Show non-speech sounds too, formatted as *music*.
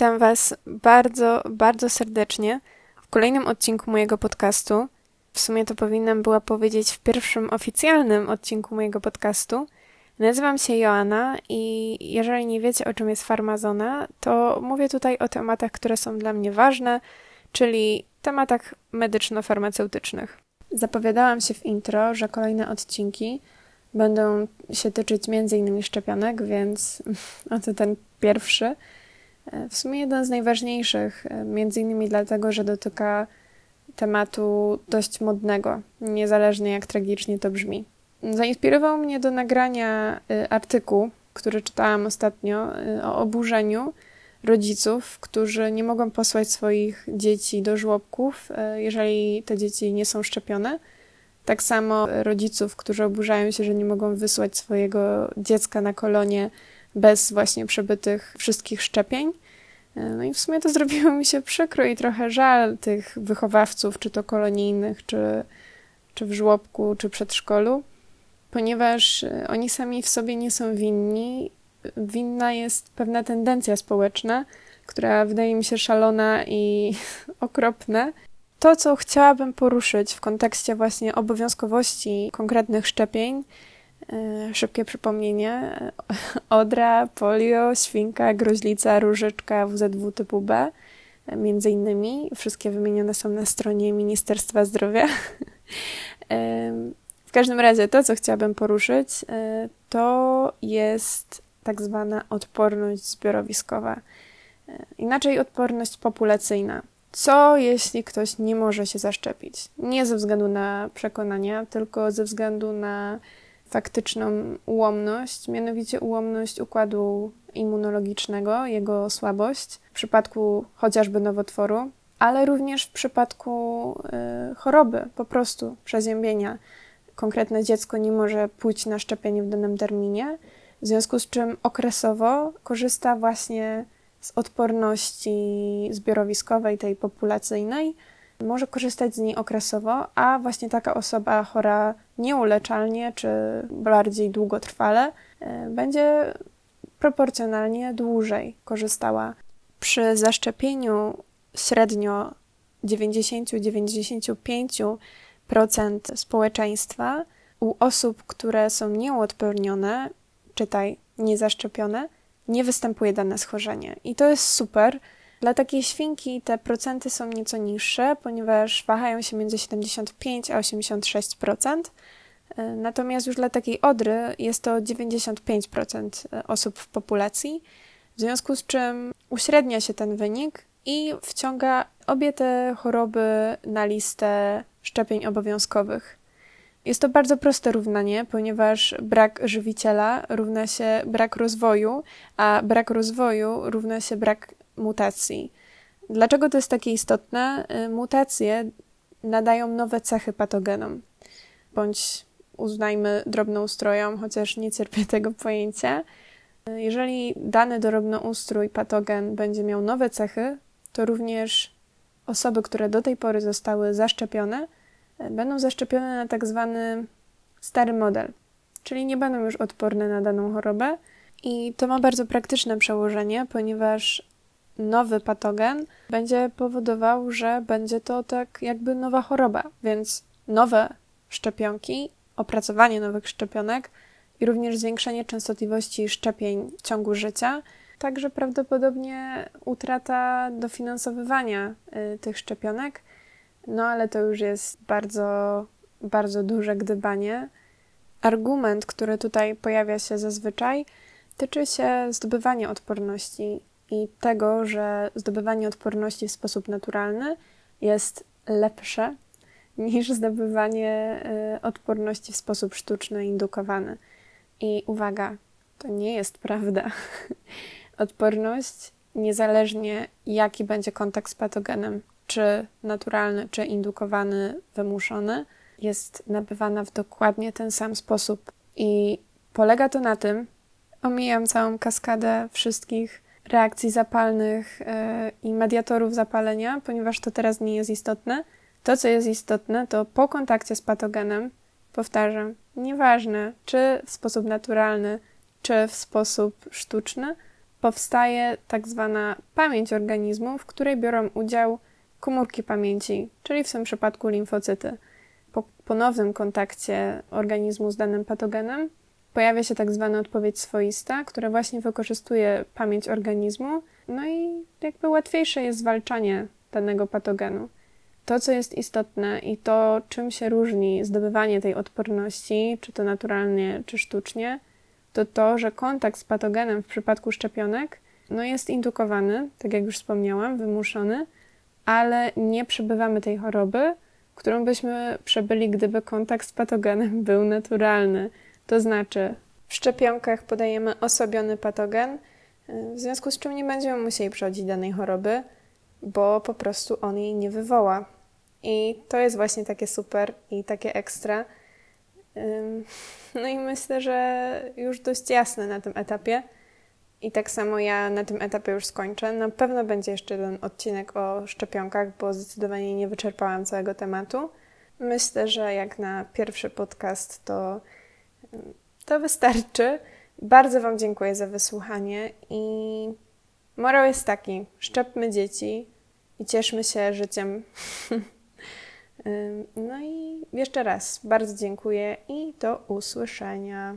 Witam Was bardzo, bardzo serdecznie w kolejnym odcinku mojego podcastu. W sumie to powinnam była powiedzieć w pierwszym oficjalnym odcinku mojego podcastu. Nazywam się Joanna i jeżeli nie wiecie, o czym jest farmazona, to mówię tutaj o tematach, które są dla mnie ważne, czyli tematach medyczno-farmaceutycznych. Zapowiadałam się w intro, że kolejne odcinki będą się tyczyć m.in. szczepionek, więc *laughs* oto ten pierwszy. W sumie jeden z najważniejszych, między innymi dlatego, że dotyka tematu dość modnego, niezależnie jak tragicznie to brzmi. Zainspirował mnie do nagrania y, artykuł, który czytałam ostatnio, y, o oburzeniu rodziców, którzy nie mogą posłać swoich dzieci do żłobków, jeżeli te dzieci nie są szczepione. Tak samo rodziców, którzy oburzają się, że nie mogą wysłać swojego dziecka na kolonie bez właśnie przebytych wszystkich szczepień. No i w sumie to *laughs* zrobiło mi się przykro i trochę żal tych wychowawców, czy to kolonijnych, czy, czy w żłobku, czy przedszkolu, ponieważ e, oni sami w sobie nie są winni. Winna jest pewna tendencja społeczna, która wydaje mi się szalona i *laughs* okropna. To, co chciałabym poruszyć w kontekście właśnie obowiązkowości konkretnych szczepień, E, szybkie przypomnienie. Odra, polio, świnka, groźlica, różyczka, WZW typu B. E, między innymi. Wszystkie wymienione są na stronie Ministerstwa Zdrowia. *laughs* E, w każdym razie to, co chciałabym poruszyć, to jest tak zwana odporność zbiorowiskowa. Inaczej odporność populacyjna. Co jeśli ktoś nie może się zaszczepić? Nie ze względu na przekonania, tylko ze względu na faktyczną ułomność, mianowicie ułomność układu immunologicznego, jego słabość w przypadku chociażby nowotworu, ale również w przypadku y, choroby, po prostu przeziębienia. Konkretne dziecko nie może pójść na szczepienie w danym terminie, w związku z czym okresowo korzysta właśnie z odporności zbiorowiskowej, tej populacyjnej, może korzystać z niej okresowo, a właśnie taka osoba chora nieuleczalnie czy bardziej długotrwale e, będzie proporcjonalnie dłużej korzystała. Przy zaszczepieniu średnio 90-95% społeczeństwa u osób, które są nieuodpornione, czytaj niezaszczepione, nie występuje dane schorzenie. I to jest super, dla takiej świnki te procenty są nieco niższe, ponieważ wahają się między 75 a 86%. E, natomiast już dla takiej odry jest to 95% e, osób w populacji, w związku z czym uśrednia się ten wynik i wciąga obie te choroby na listę szczepień obowiązkowych. Jest to bardzo proste równanie, ponieważ brak żywiciela równa się brak rozwoju, a brak rozwoju równa się brak mutacji. Dlaczego to jest takie istotne? Y, mutacje nadają nowe cechy patogenom, bądź uznajmy drobnoustrójom, chociaż nie cierpię tego pojęcia. Y, jeżeli dany drobnoustrój patogen będzie miał nowe cechy, to również osoby, które do tej pory zostały zaszczepione, y, będą zaszczepione na tak zwany stary model, czyli nie będą już odporne na daną chorobę. I to ma bardzo praktyczne przełożenie, ponieważ nowy patogen będzie powodował, że będzie to tak jakby nowa choroba, więc nowe szczepionki, opracowanie nowych szczepionek i również zwiększenie częstotliwości szczepień w ciągu życia, także prawdopodobnie utrata dofinansowywania y, tych szczepionek, no ale to już jest bardzo, bardzo duże gdybanie. Argument, który tutaj pojawia się zazwyczaj, tyczy się zdobywania odporności i tego, że zdobywanie odporności w sposób naturalny jest lepsze niż zdobywanie y, odporności w sposób sztuczny, indukowany. I uwaga, to nie jest prawda. *laughs* Odporność, niezależnie jaki będzie kontakt z patogenem, czy naturalny, czy indukowany, wymuszony, jest nabywana w dokładnie ten sam sposób. I polega to na tym, omijam całą kaskadę wszystkich reakcji zapalnych e, i mediatorów zapalenia, ponieważ to teraz nie jest istotne. To, co jest istotne, to po kontakcie z patogenem, powtarzam, nieważne czy w sposób naturalny, czy w sposób sztuczny, powstaje tak zwana pamięć organizmu, w której biorą udział komórki pamięci, czyli w tym przypadku limfocyty. Po ponownym kontakcie organizmu z danym patogenem pojawia się tak zwana odpowiedź swoista, która właśnie wykorzystuje pamięć organizmu, no i jakby łatwiejsze jest zwalczanie danego patogenu. To, co jest istotne i to, czym się różni zdobywanie tej odporności, czy to naturalnie, czy sztucznie, to to, że kontakt z patogenem w przypadku szczepionek no jest indukowany, tak jak już wspomniałam, wymuszony, ale nie przebywamy tej choroby, którą byśmy przebyli, gdyby kontakt z patogenem był naturalny. To znaczy, w szczepionkach podajemy osobiony patogen, w związku z czym nie będziemy musieli przechodzić danej choroby, bo po prostu on jej nie wywoła. I to jest właśnie takie super i takie ekstra. No i myślę, że już dość jasne na tym etapie. I tak samo ja na tym etapie już skończę. Na pewno będzie jeszcze jeden odcinek o szczepionkach, bo zdecydowanie nie wyczerpałam całego tematu. Myślę, że jak na pierwszy podcast to, to wystarczy. Bardzo Wam dziękuję za wysłuchanie i morał jest taki: szczepmy dzieci i cieszmy się życiem. *laughs* no i jeszcze raz bardzo dziękuję i do usłyszenia.